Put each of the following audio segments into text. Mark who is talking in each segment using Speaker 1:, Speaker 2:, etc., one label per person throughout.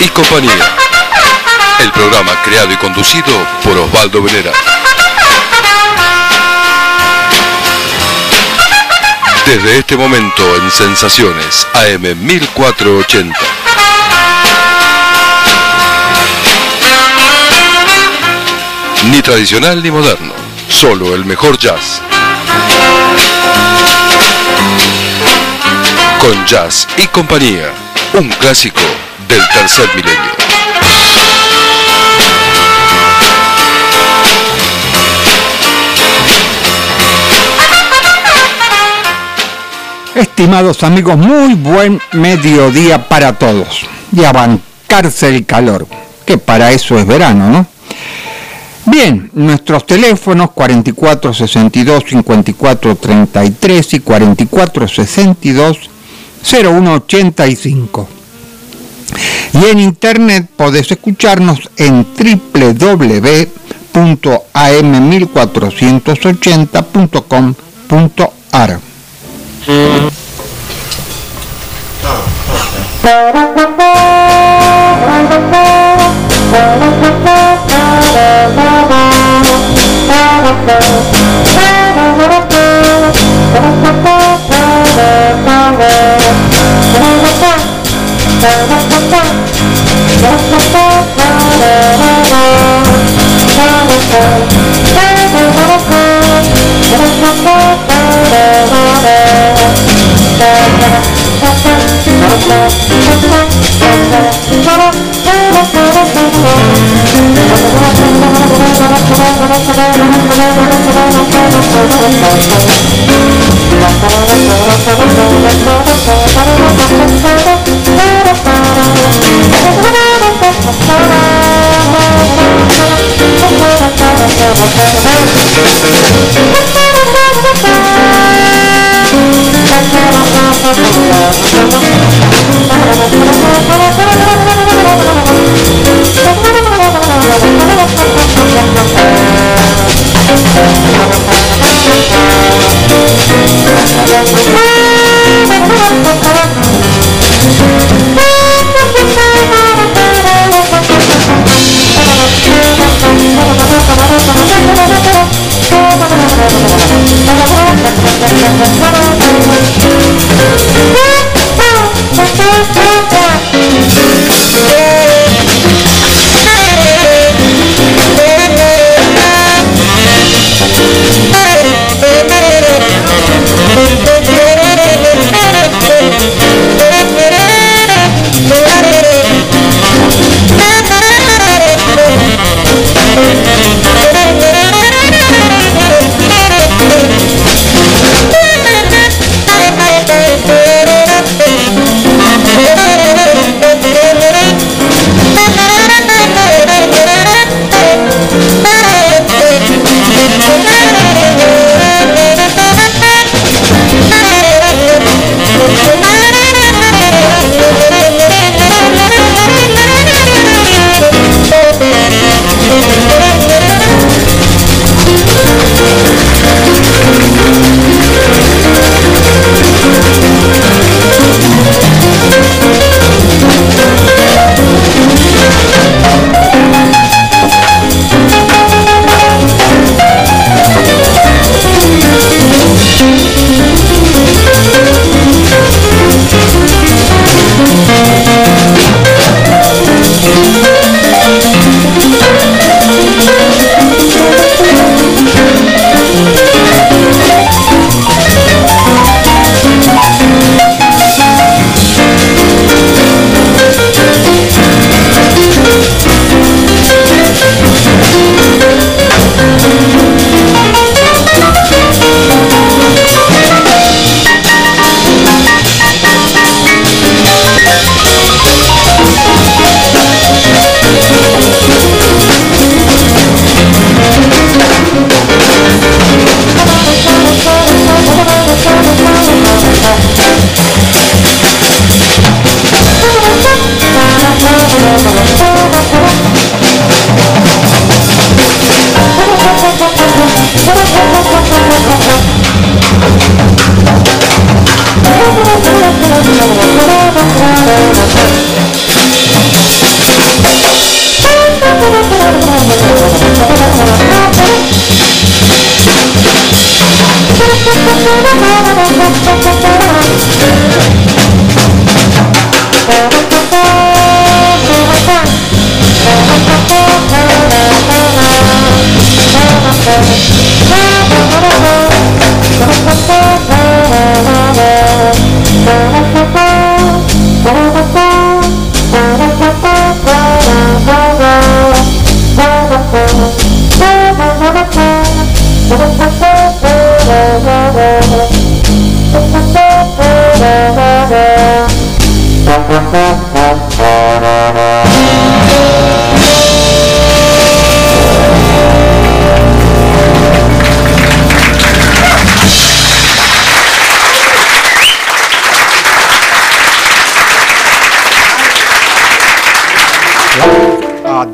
Speaker 1: y compañía. El programa creado y conducido por Osvaldo Venera. Desde este momento en Sensaciones AM 1480. Ni tradicional ni moderno, solo el mejor jazz. Con jazz y compañía, un clásico del tercer milenio.
Speaker 2: Estimados amigos, muy buen mediodía para todos y a bancarse el calor, que para eso es verano, ¿no? Bien, nuestros teléfonos 4462 5433 y 4462 0185. Y en internet podés escucharnos en www.am1480.com.ar.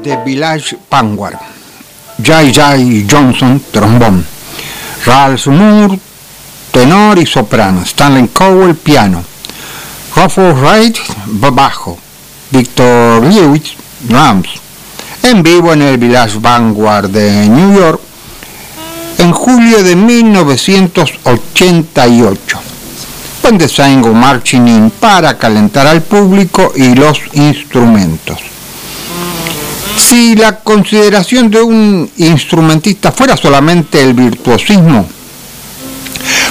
Speaker 2: The Village Vanguard, Jai Jai Johnson, trombón, Ralph Moore, tenor y soprano, Stanley Cowell, piano, Ruffle Wright, bajo, Victor Lewis, drums, en vivo en el Village Vanguard de New York en julio de 1988. Donde Sango marching in para calentar al público y los instrumentos. Si la consideración de un instrumentista fuera solamente el virtuosismo,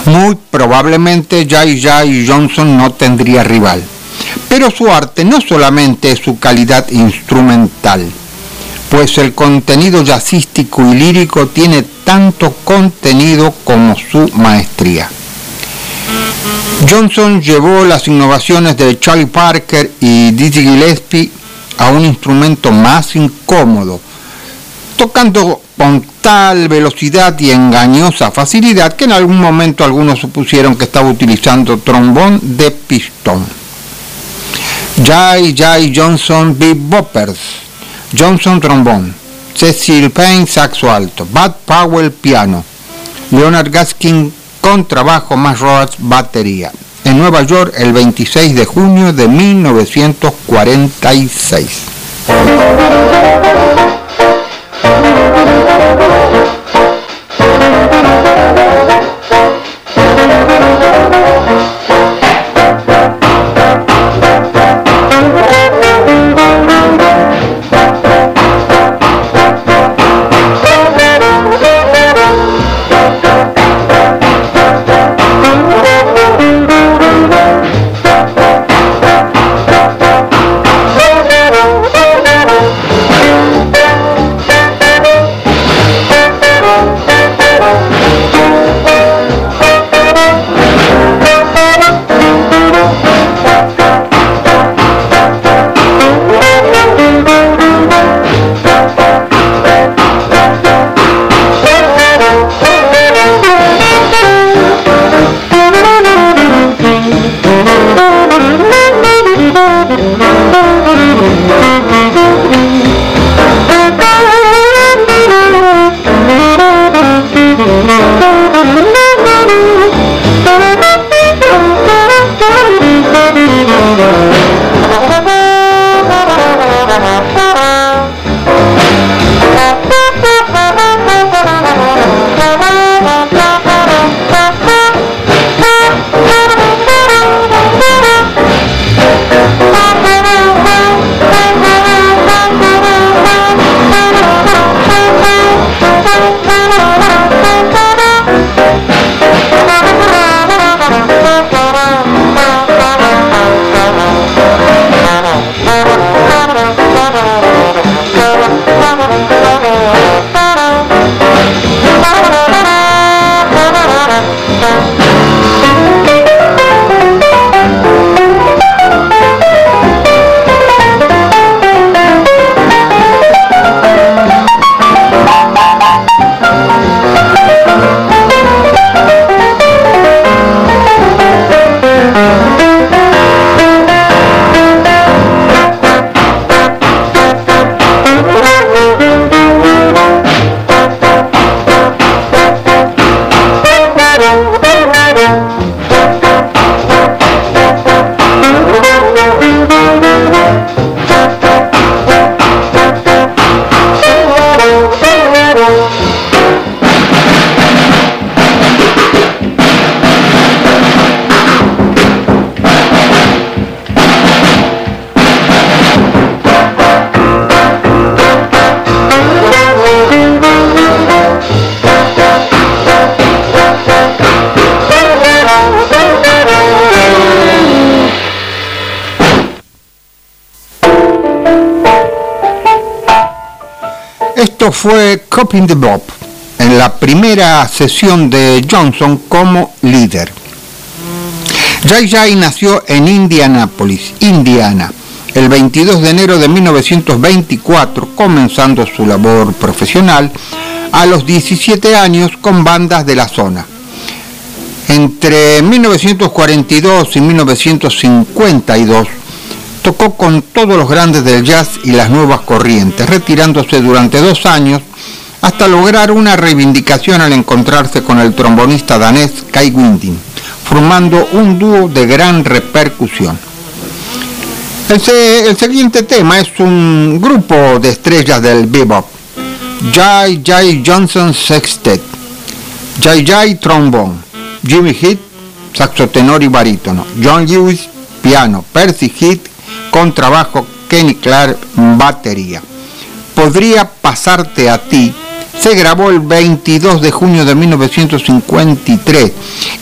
Speaker 2: muy probablemente Jay Jay Johnson no tendría rival. Pero su arte no solamente es su calidad instrumental, pues el contenido jazzístico y lírico tiene tanto contenido como su maestría. Johnson llevó las innovaciones de Charlie Parker y Dizzy Gillespie a un instrumento más incómodo, tocando con tal velocidad y engañosa facilidad que en algún momento algunos supusieron que estaba utilizando trombón de pistón. Jai Jai Johnson Boppers, Johnson trombón, Cecil Payne saxo alto, Bud Powell piano, Leonard Gaskin contrabajo más Rhodes batería en Nueva York el 26 de junio de 1946. Fue Coping the Bob, en la primera sesión de Johnson como líder. Jay Jay nació en Indianápolis, Indiana, el 22 de enero de 1924, comenzando su labor profesional a los 17 años con bandas de la zona. Entre 1942 y 1952 tocó con todos los grandes del jazz y las nuevas corrientes, retirándose durante dos años hasta lograr una reivindicación al encontrarse con el trombonista danés Kai Winding, formando un dúo de gran repercusión. El, siguiente tema es un grupo de estrellas del bebop, Jai Jai Johnson Sextet, Jai Jai trombón, Jimmy Heath saxo tenor y barítono, John Lewis piano, Percy Heath contrabajo, Kenny Clark, batería. Podría pasarte a ti se grabó el 22 de junio de 1953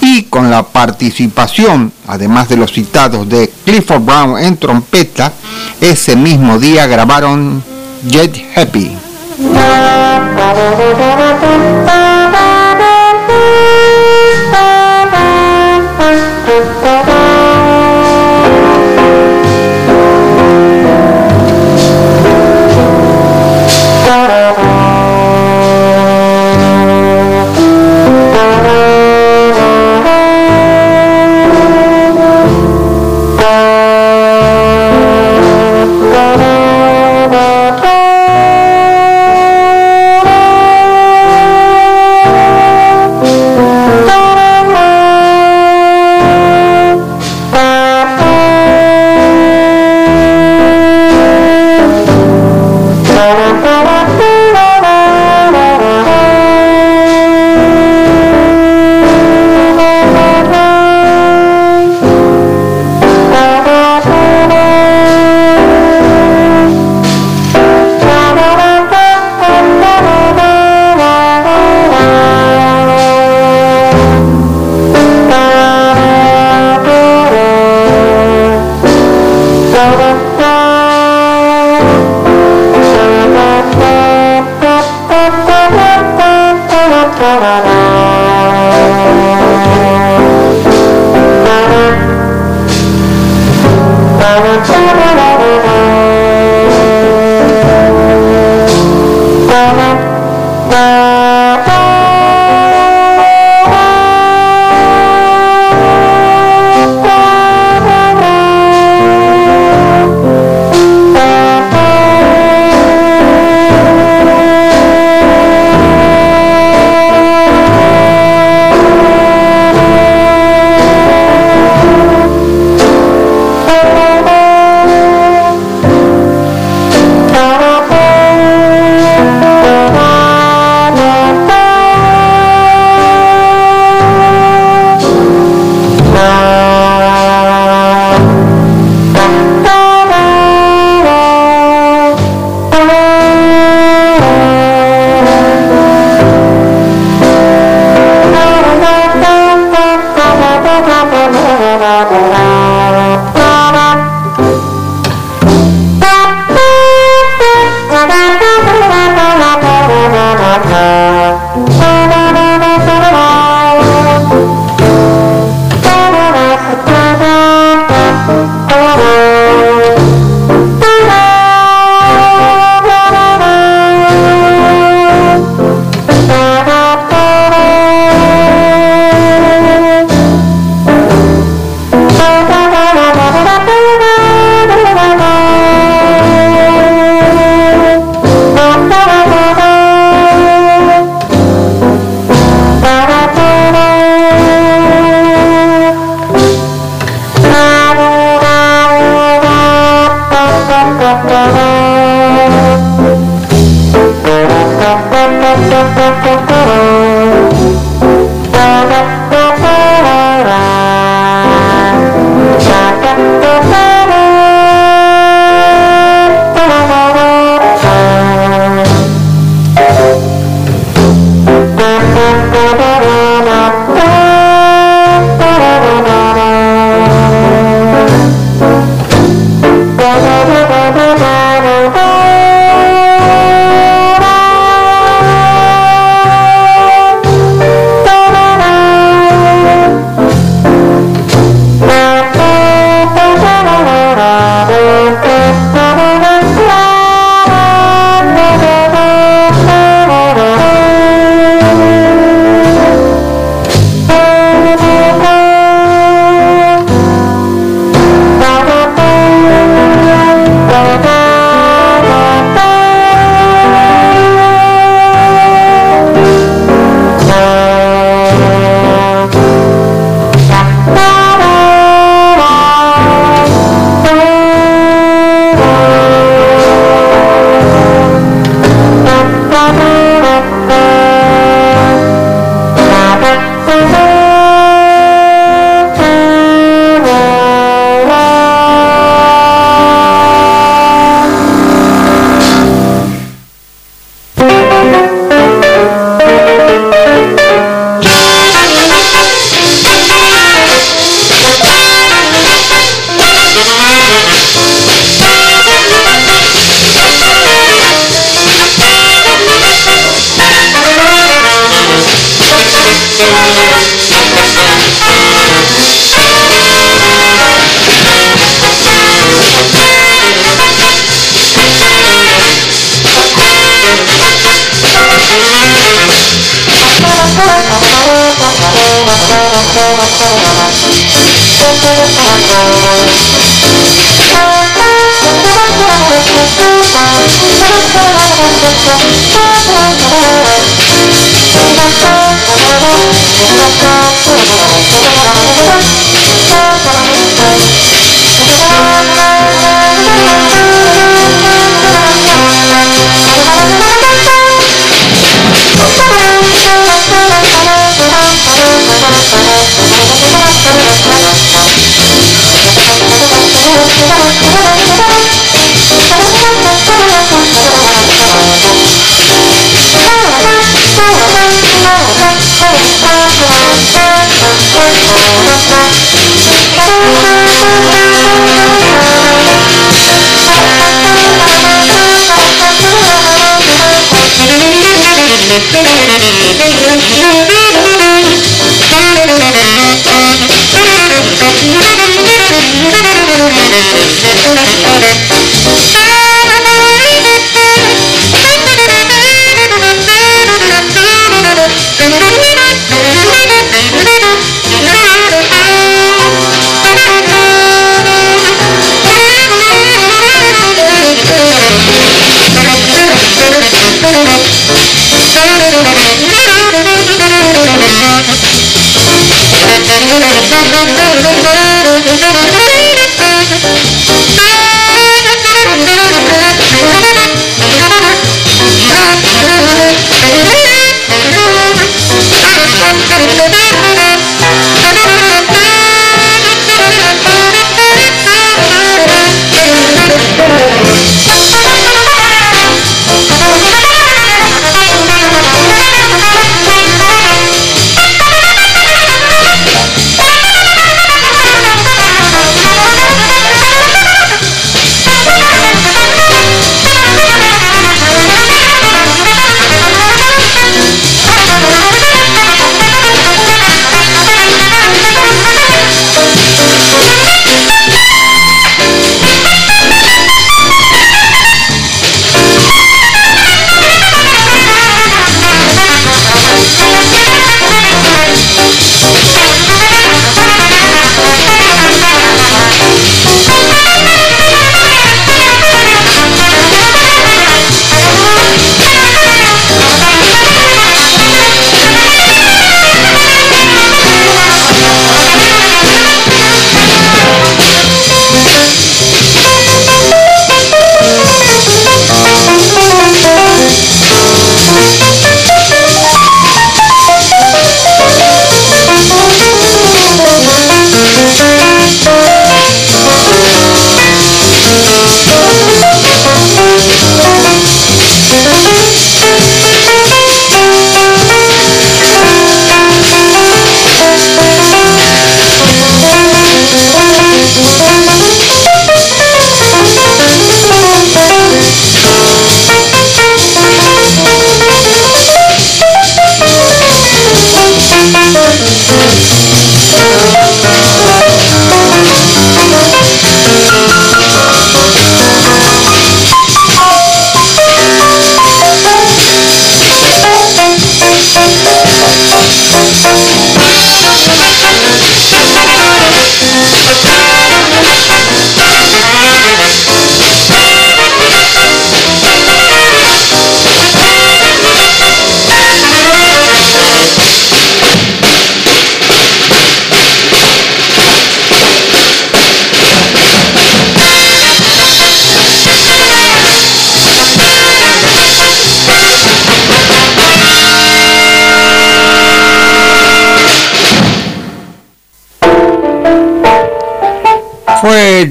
Speaker 2: y con la participación, además de los citados de Clifford Brown en trompeta, ese mismo día grabaron Jet Happy.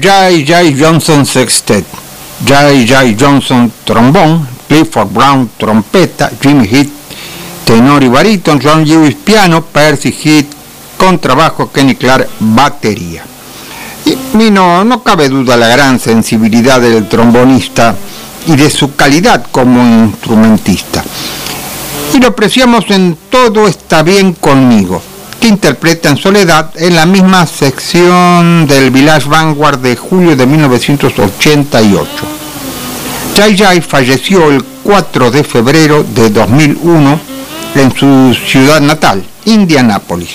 Speaker 2: J. J. Johnson Sextet, J. J. Johnson trombón, Clifford Brown trompeta, Jimmy Heath tenor y barítono, John Lewis piano, Percy Heath contrabajo, Kenny Clark batería. Y, no cabe duda la gran sensibilidad del trombonista y de su calidad como instrumentista. Y lo apreciamos en Todo está bien conmigo que interpreta en Soledad en la misma sección del Village Vanguard de julio de 1988. Jai Jai falleció el 4 de febrero de 2001 en su ciudad natal, Indianápolis.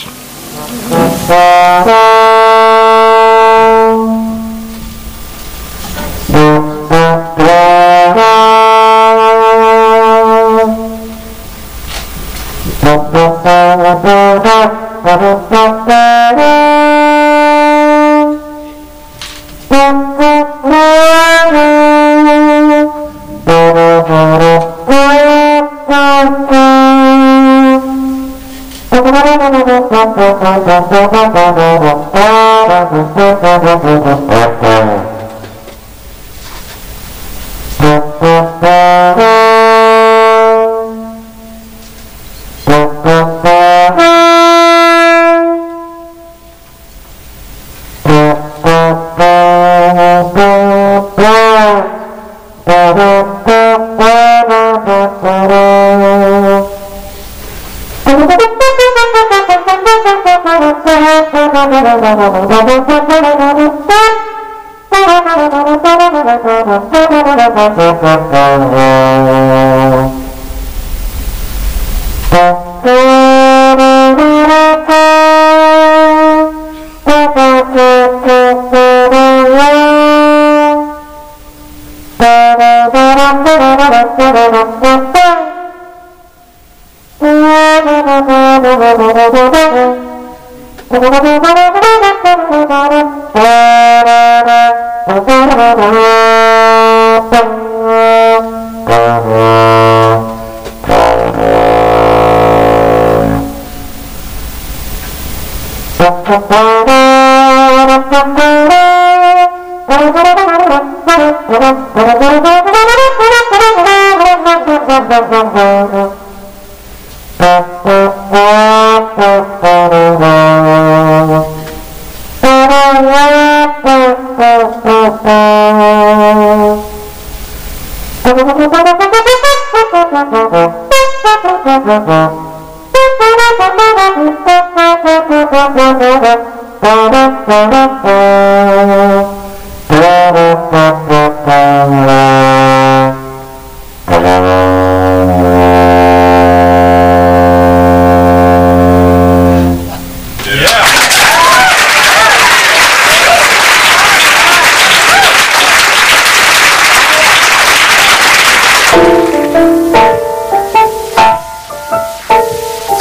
Speaker 3: Thank you. Thank
Speaker 2: you.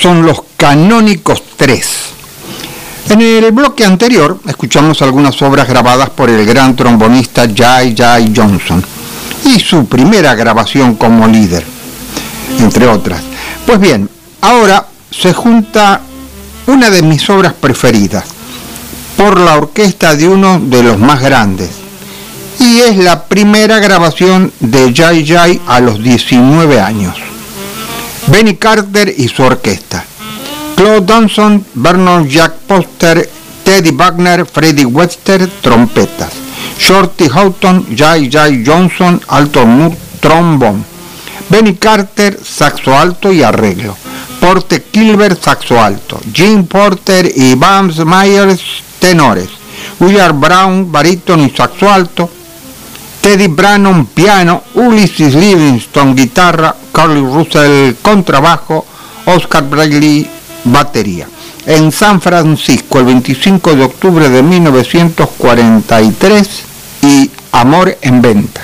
Speaker 2: Son los canónicos 3. En el bloque anterior escuchamos algunas obras grabadas por el gran trombonista Jai Jai Johnson y su primera grabación como líder, entre otras. Pues bien, ahora se junta una de mis obras preferidas por la orquesta de uno de los más grandes y es la primera grabación de Jai Jai a los 19 años. Benny Carter y su orquesta. Claude Donson, Bernard Jack Poster, Teddy Wagner, Freddie Webster, trompetas. Shorty Houghton, Jai Jai Johnson, alto mood, trombón. Benny Carter, saxo alto y arreglo. Porte Kilber, saxo alto. Jim Porter y Bams Myers, tenores. William Brown, barítono y saxo alto. Teddy Brannon, piano. Ulysses Livingston, guitarra. Carly Russell contrabajo, Oscar Bradley batería. En San Francisco el 25 de octubre de 1943 y Amor en venta.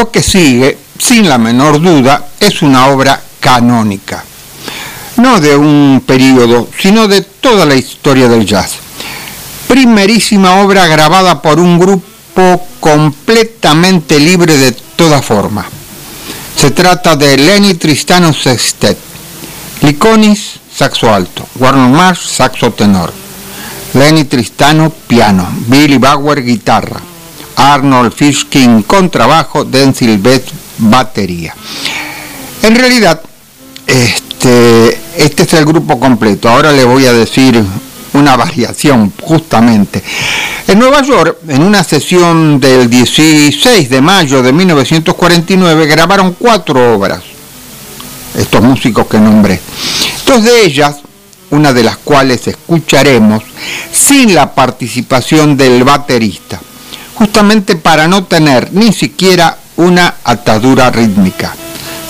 Speaker 2: Lo que sigue, sin la menor duda, es una obra canónica, no de un periodo, sino de toda la historia del jazz. Primerísima obra grabada por un grupo completamente libre de toda forma. Se trata de Lenny Tristano Sextet, Liconis, saxo alto, Warner Marsh, saxo tenor, Lenny Tristano, piano, Billy Bauer, guitarra, Arnold Fishkin, contrabajo, Denzil Beth, batería. En realidad, este, este es el grupo completo. Ahora le voy a decir una variación, justamente. En Nueva York, en una sesión del 16 de mayo de 1949, grabaron cuatro obras, estos músicos que nombré. Dos de ellas, una de las cuales escucharemos, sin la participación del baterista, justamente para no tener ni siquiera una atadura rítmica.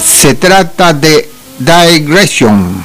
Speaker 2: Se trata de Digression.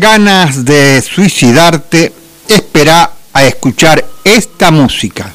Speaker 2: Ganas de suicidarte, espera a escuchar esta música.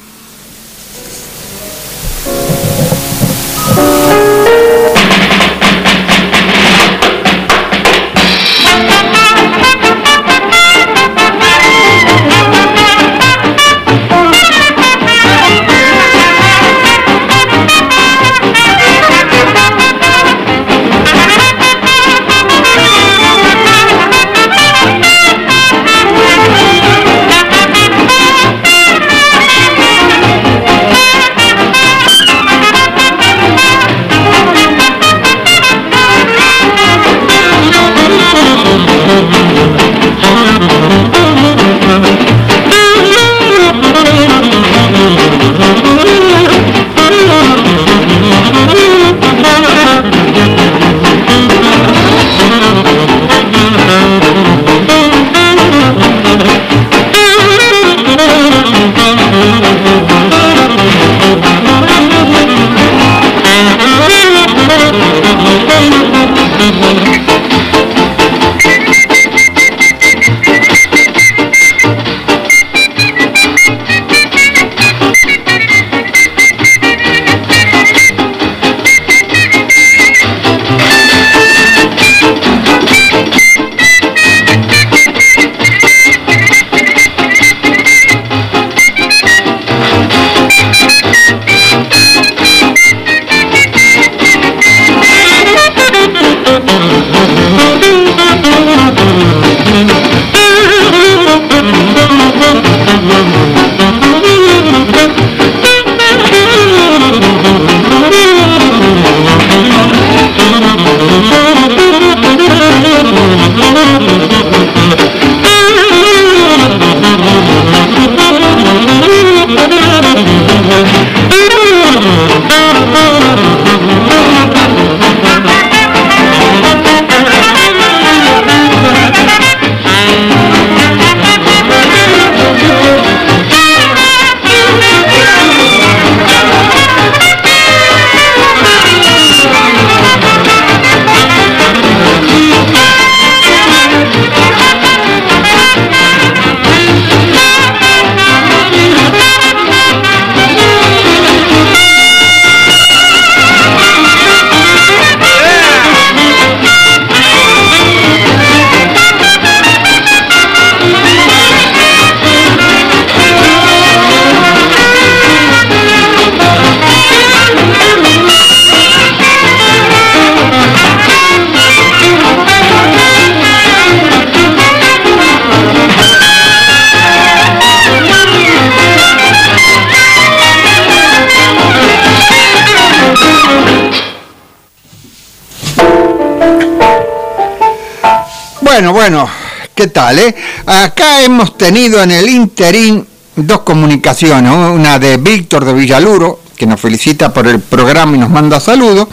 Speaker 4: Bueno, bueno, ¿qué tal? Eh? Acá hemos tenido en el interín dos comunicaciones, una de Víctor de Villaluro, que nos felicita por el programa y nos manda saludos,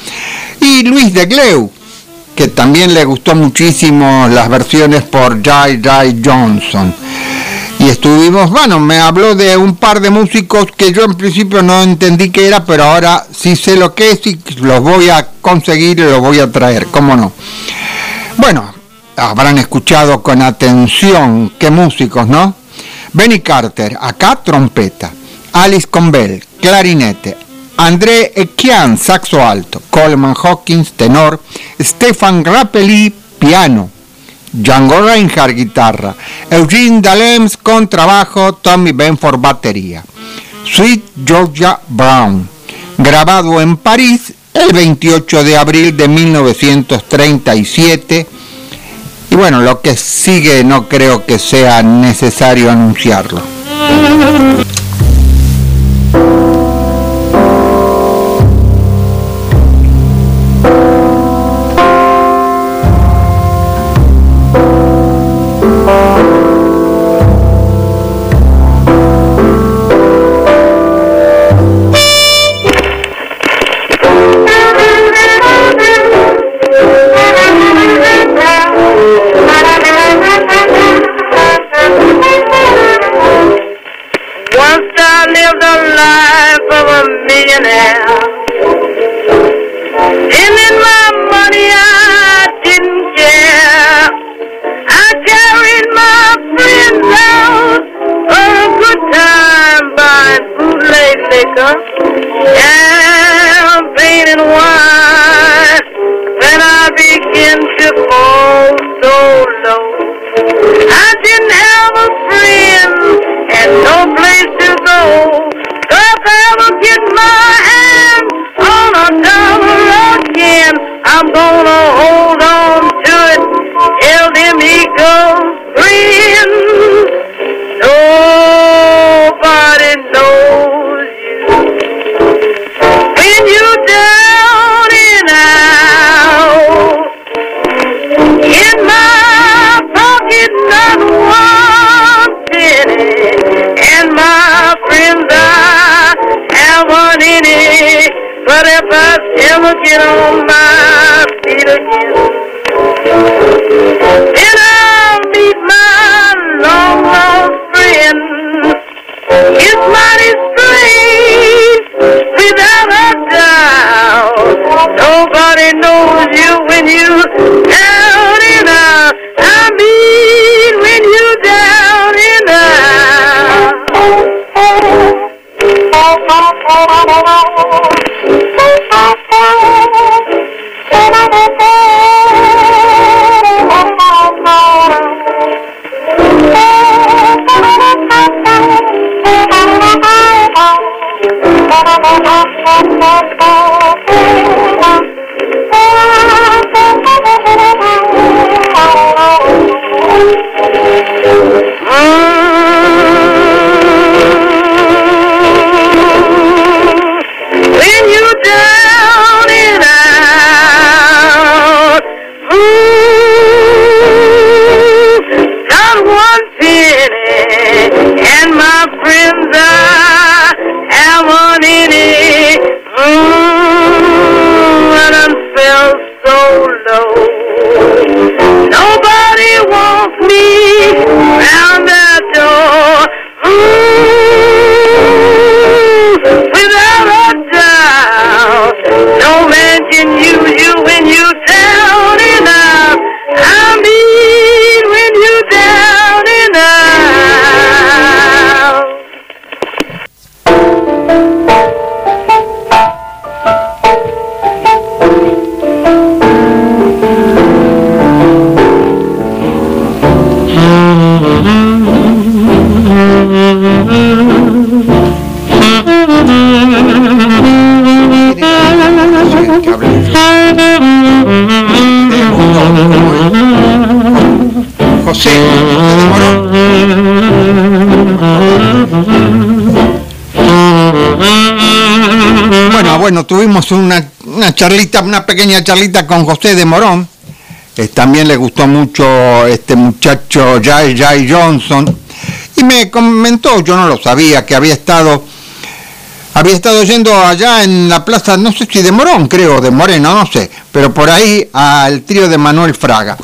Speaker 4: y Luis de Gleu, que también le gustó muchísimo las versiones por Jai Jai Johnson. Y estuvimos, bueno, me habló de un par de músicos que yo en principio no entendí qué era, pero ahora sí sé lo que es y los voy a conseguir y los voy a traer, ¿cómo no? Bueno, habrán escuchado con atención qué músicos, ¿no? Benny Carter, acá trompeta, Alice Conbell, clarinete, André Ekian, saxo alto, Coleman Hawkins, tenor, Stefan Grappelli, piano, Django Reinhardt, guitarra, Eugene Dalems, contrabajo, Tommy Benford, batería. Sweet Georgia Brown, grabado en París el 28 de abril de 1937. Y bueno, lo que sigue no creo que sea necesario anunciarlo. Una, charlita, una pequeña charlita con José de Morón,
Speaker 2: eh, también le gustó mucho este muchacho Jai Jai Johnson y me comentó, yo no lo sabía, que había estado había estado yendo allá en la plaza, no sé si de Morón, creo, de Moreno, no sé, pero por ahí al trío de Manuel Fraga.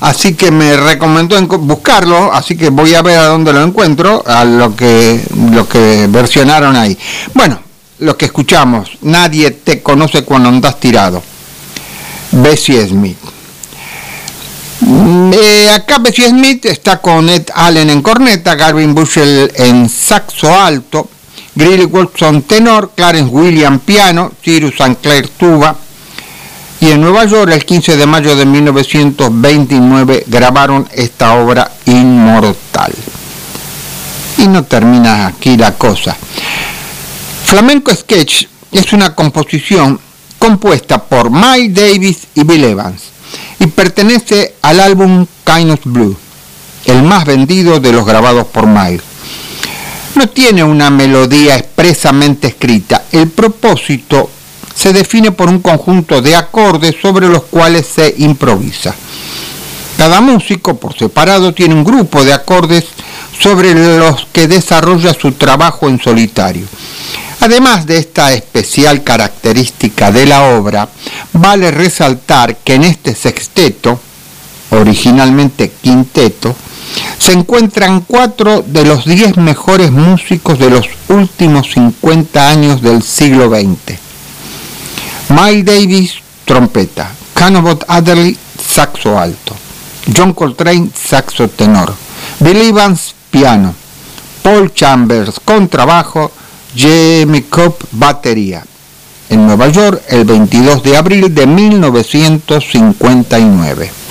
Speaker 2: Así que me recomendó buscarlo, así que voy a ver a dónde lo encuentro, a lo que, lo que versionaron ahí. Bueno, lo que escuchamos, nadie te conoce cuando andas tirado. Bessie Smith. Mm, eh, acá Bessie Smith está con Ed Allen en corneta, Garvin Bushell en saxo alto, Grilly Wilson tenor, Clarence William piano, Cyrus St. Clair tuba. Y en Nueva York, el 15 de mayo de 1929, grabaron esta obra inmortal. Y no termina aquí la cosa. Flamenco Sketch es una composición compuesta por Mike Davis y Bill Evans y pertenece al álbum Kind of Blue, el más vendido de los grabados por Mike no tiene una melodía expresamente escrita. El propósito se define por un conjunto de acordes sobre los cuales se improvisa. Cada músico por separado tiene un grupo de acordes sobre los que desarrolla su trabajo en solitario. Además de esta especial característica de la obra, vale resaltar que en este sexteto, originalmente quinteto, se encuentran cuatro de los diez mejores músicos de los últimos 50 años del siglo XX. Miles Davis, trompeta. Cannonball Adderley, saxo alto. John Coltrane, saxo tenor. Bill Evans, piano. Paul Chambers, contrabajo. Jamie Cobb, batería. En Nueva York, el 22 de abril de 1959.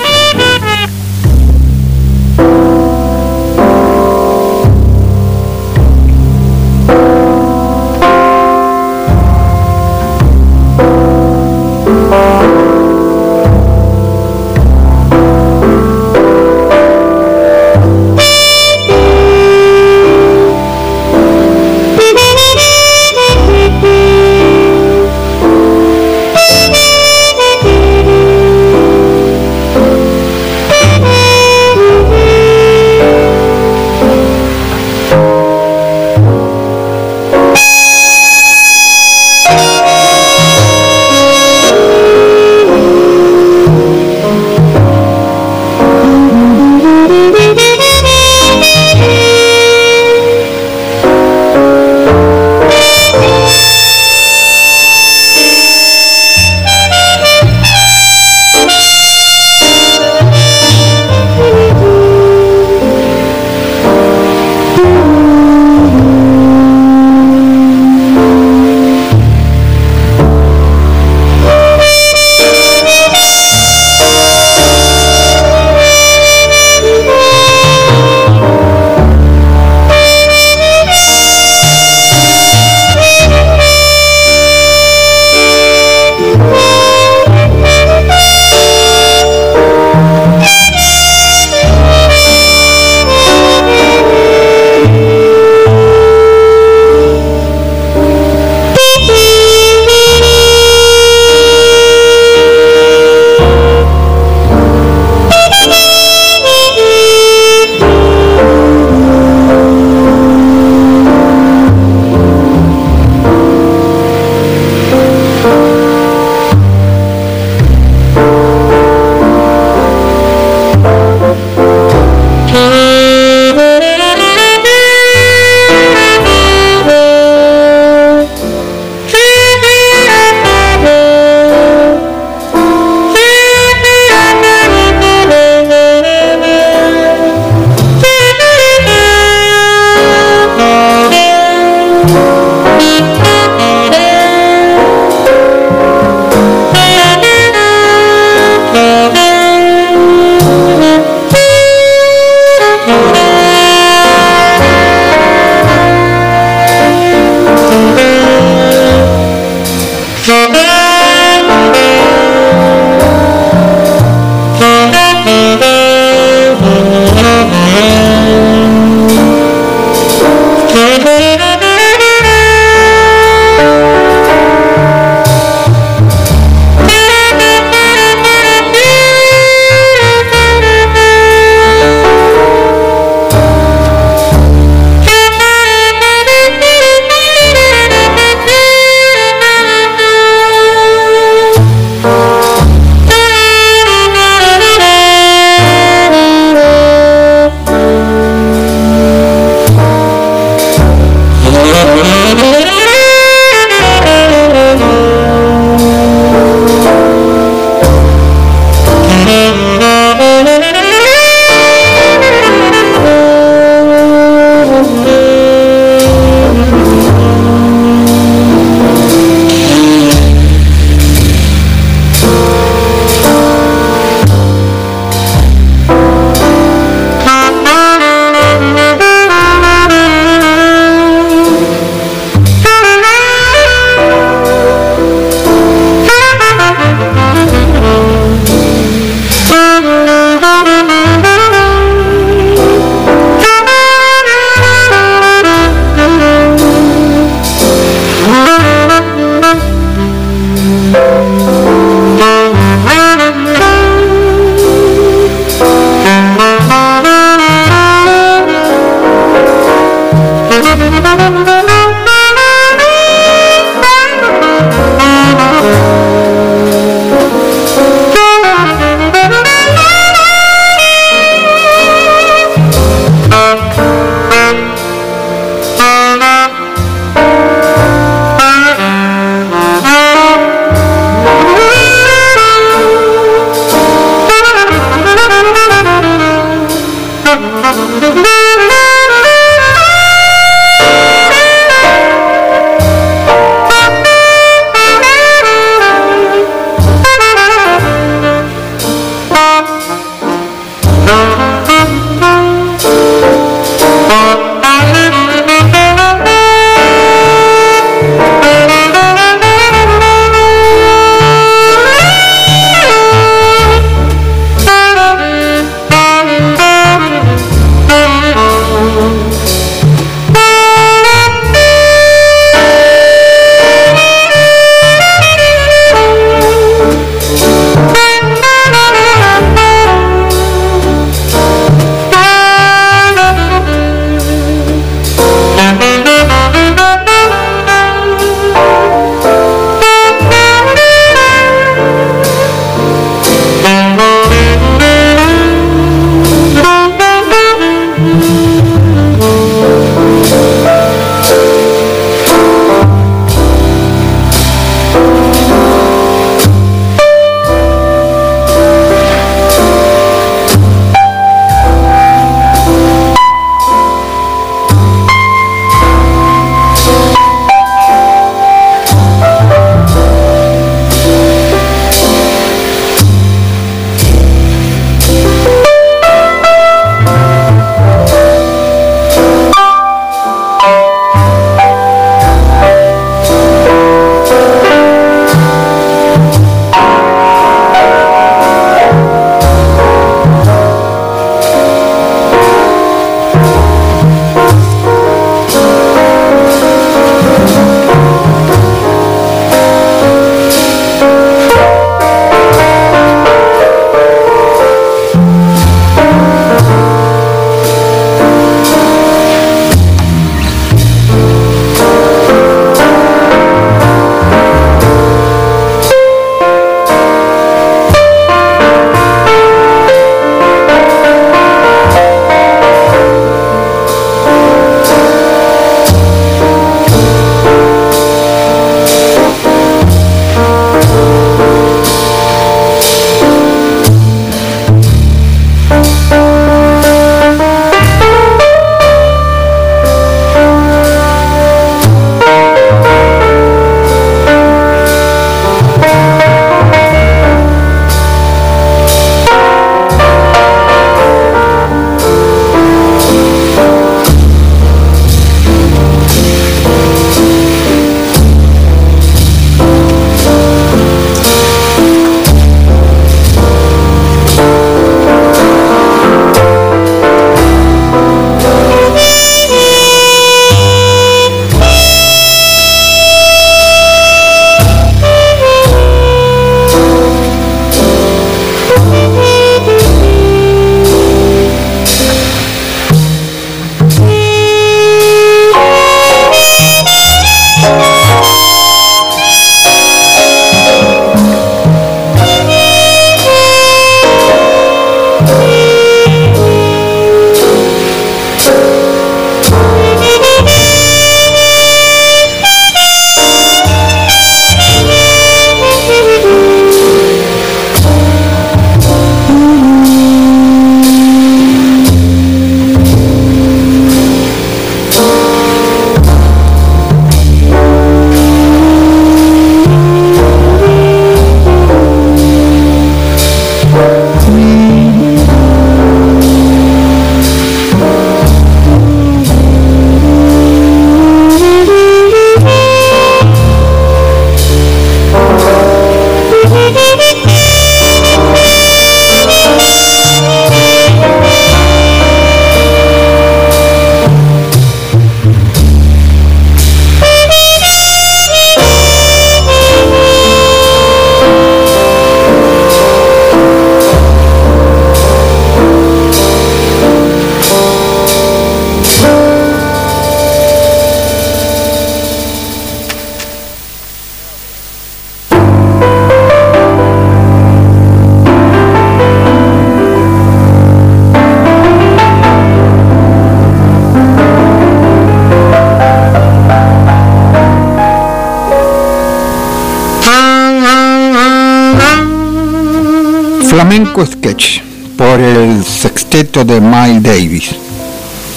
Speaker 2: Sketch por el sexteto de Miles Davis,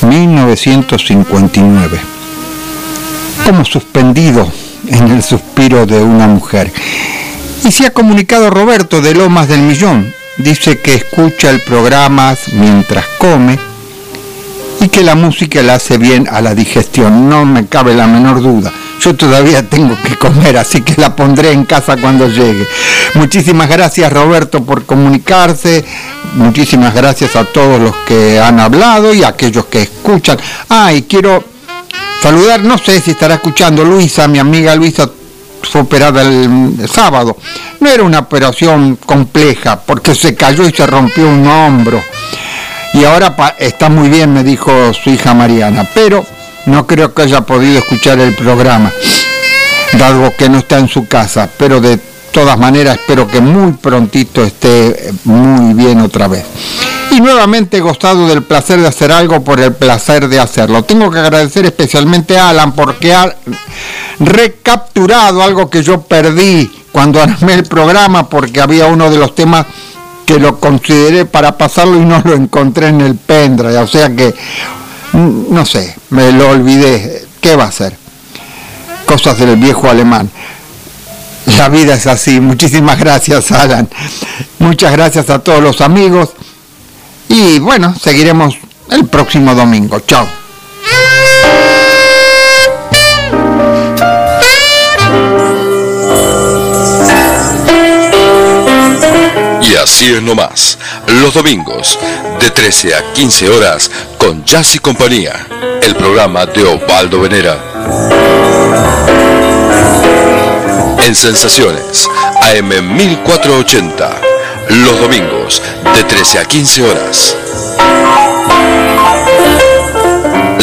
Speaker 2: 1959. Como suspendido en el suspiro de una mujer. Y se ha comunicado Roberto de Lomas del Millón. Dice que escucha el programa mientras come y que la música le hace bien a la digestión. No me cabe la menor duda. Yo todavía tengo que comer, así que la pondré en casa cuando llegue. Muchísimas gracias Roberto por comunicarse. Muchísimas gracias a todos los que han hablado y a aquellos que escuchan. Ah, y quiero saludar, no sé si estará escuchando Luisa, mi amiga Luisa fue operada el sábado. No era una operación compleja porque se cayó y se rompió un hombro. Y ahora está muy bien, me dijo su hija Mariana, pero no creo que haya podido escuchar el programa, dado que no está en su casa, pero de todas maneras espero que muy prontito esté muy bien otra vez. Y nuevamente he gustado del placer de hacer algo por el placer de hacerlo. Tengo que agradecer especialmente a Alan porque ha recapturado algo que yo perdí cuando armé el programa porque había uno de los temas que lo consideré para pasarlo y no lo encontré en el pendrive. O sea que, no sé, me lo olvidé. ¿Qué va a ser? Cosas del viejo alemán. La vida es así. Muchísimas gracias, Alan. Muchas gracias a todos los amigos. Y bueno, seguiremos el próximo domingo. Chao.
Speaker 1: Y así es nomás, los domingos, de 13 a 15 horas, con Jazz y Compañía, el programa de Osvaldo Venera. En Sensaciones, AM 1480, los domingos, de 13 a 15 horas.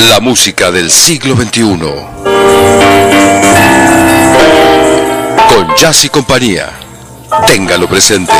Speaker 1: La música del siglo XXI. Con Jazz y Compañía. Téngalo presente.